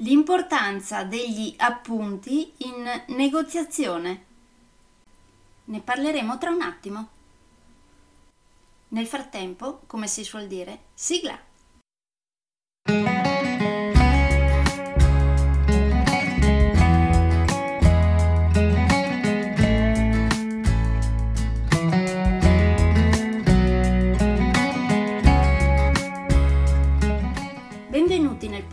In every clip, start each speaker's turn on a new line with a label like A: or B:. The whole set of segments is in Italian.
A: L'importanza degli appunti in negoziazione. Ne parleremo tra un attimo. Nel frattempo, come si suol dire, sigla.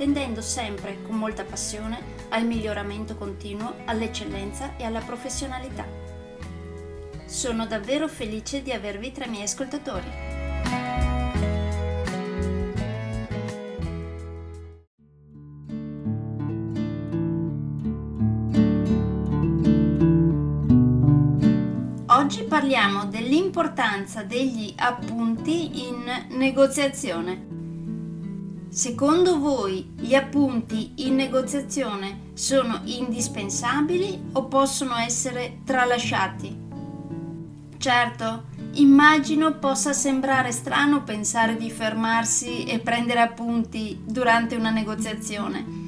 A: tendendo sempre con molta passione al miglioramento continuo, all'eccellenza e alla professionalità. Sono davvero felice di avervi tra i miei ascoltatori. Oggi parliamo dell'importanza degli appunti in negoziazione. Secondo voi gli appunti in negoziazione sono indispensabili o possono essere tralasciati? Certo, immagino possa sembrare strano pensare di fermarsi e prendere appunti durante una negoziazione.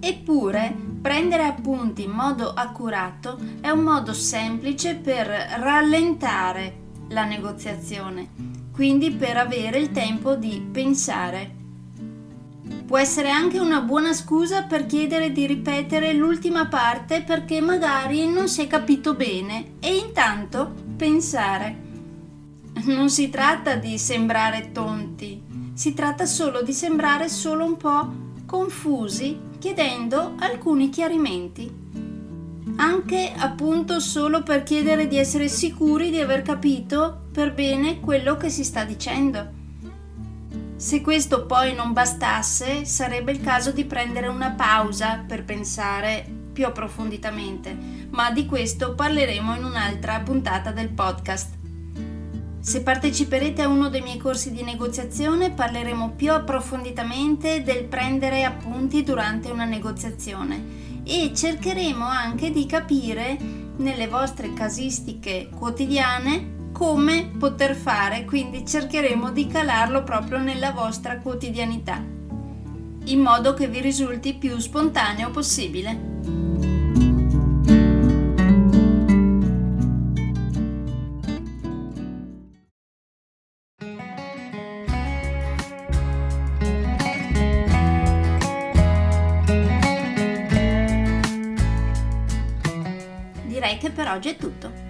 A: Eppure, Prendere appunti in modo accurato è un modo semplice per rallentare la negoziazione, quindi per avere il tempo di pensare. Può essere anche una buona scusa per chiedere di ripetere l'ultima parte perché magari non si è capito bene e intanto pensare. Non si tratta di sembrare tonti, si tratta solo di sembrare solo un po' confusi chiedendo alcuni chiarimenti, anche appunto solo per chiedere di essere sicuri di aver capito per bene quello che si sta dicendo. Se questo poi non bastasse, sarebbe il caso di prendere una pausa per pensare più approfonditamente, ma di questo parleremo in un'altra puntata del podcast. Se parteciperete a uno dei miei corsi di negoziazione parleremo più approfonditamente del prendere appunti durante una negoziazione e cercheremo anche di capire nelle vostre casistiche quotidiane come poter fare, quindi cercheremo di calarlo proprio nella vostra quotidianità, in modo che vi risulti più spontaneo possibile. che per oggi è tutto.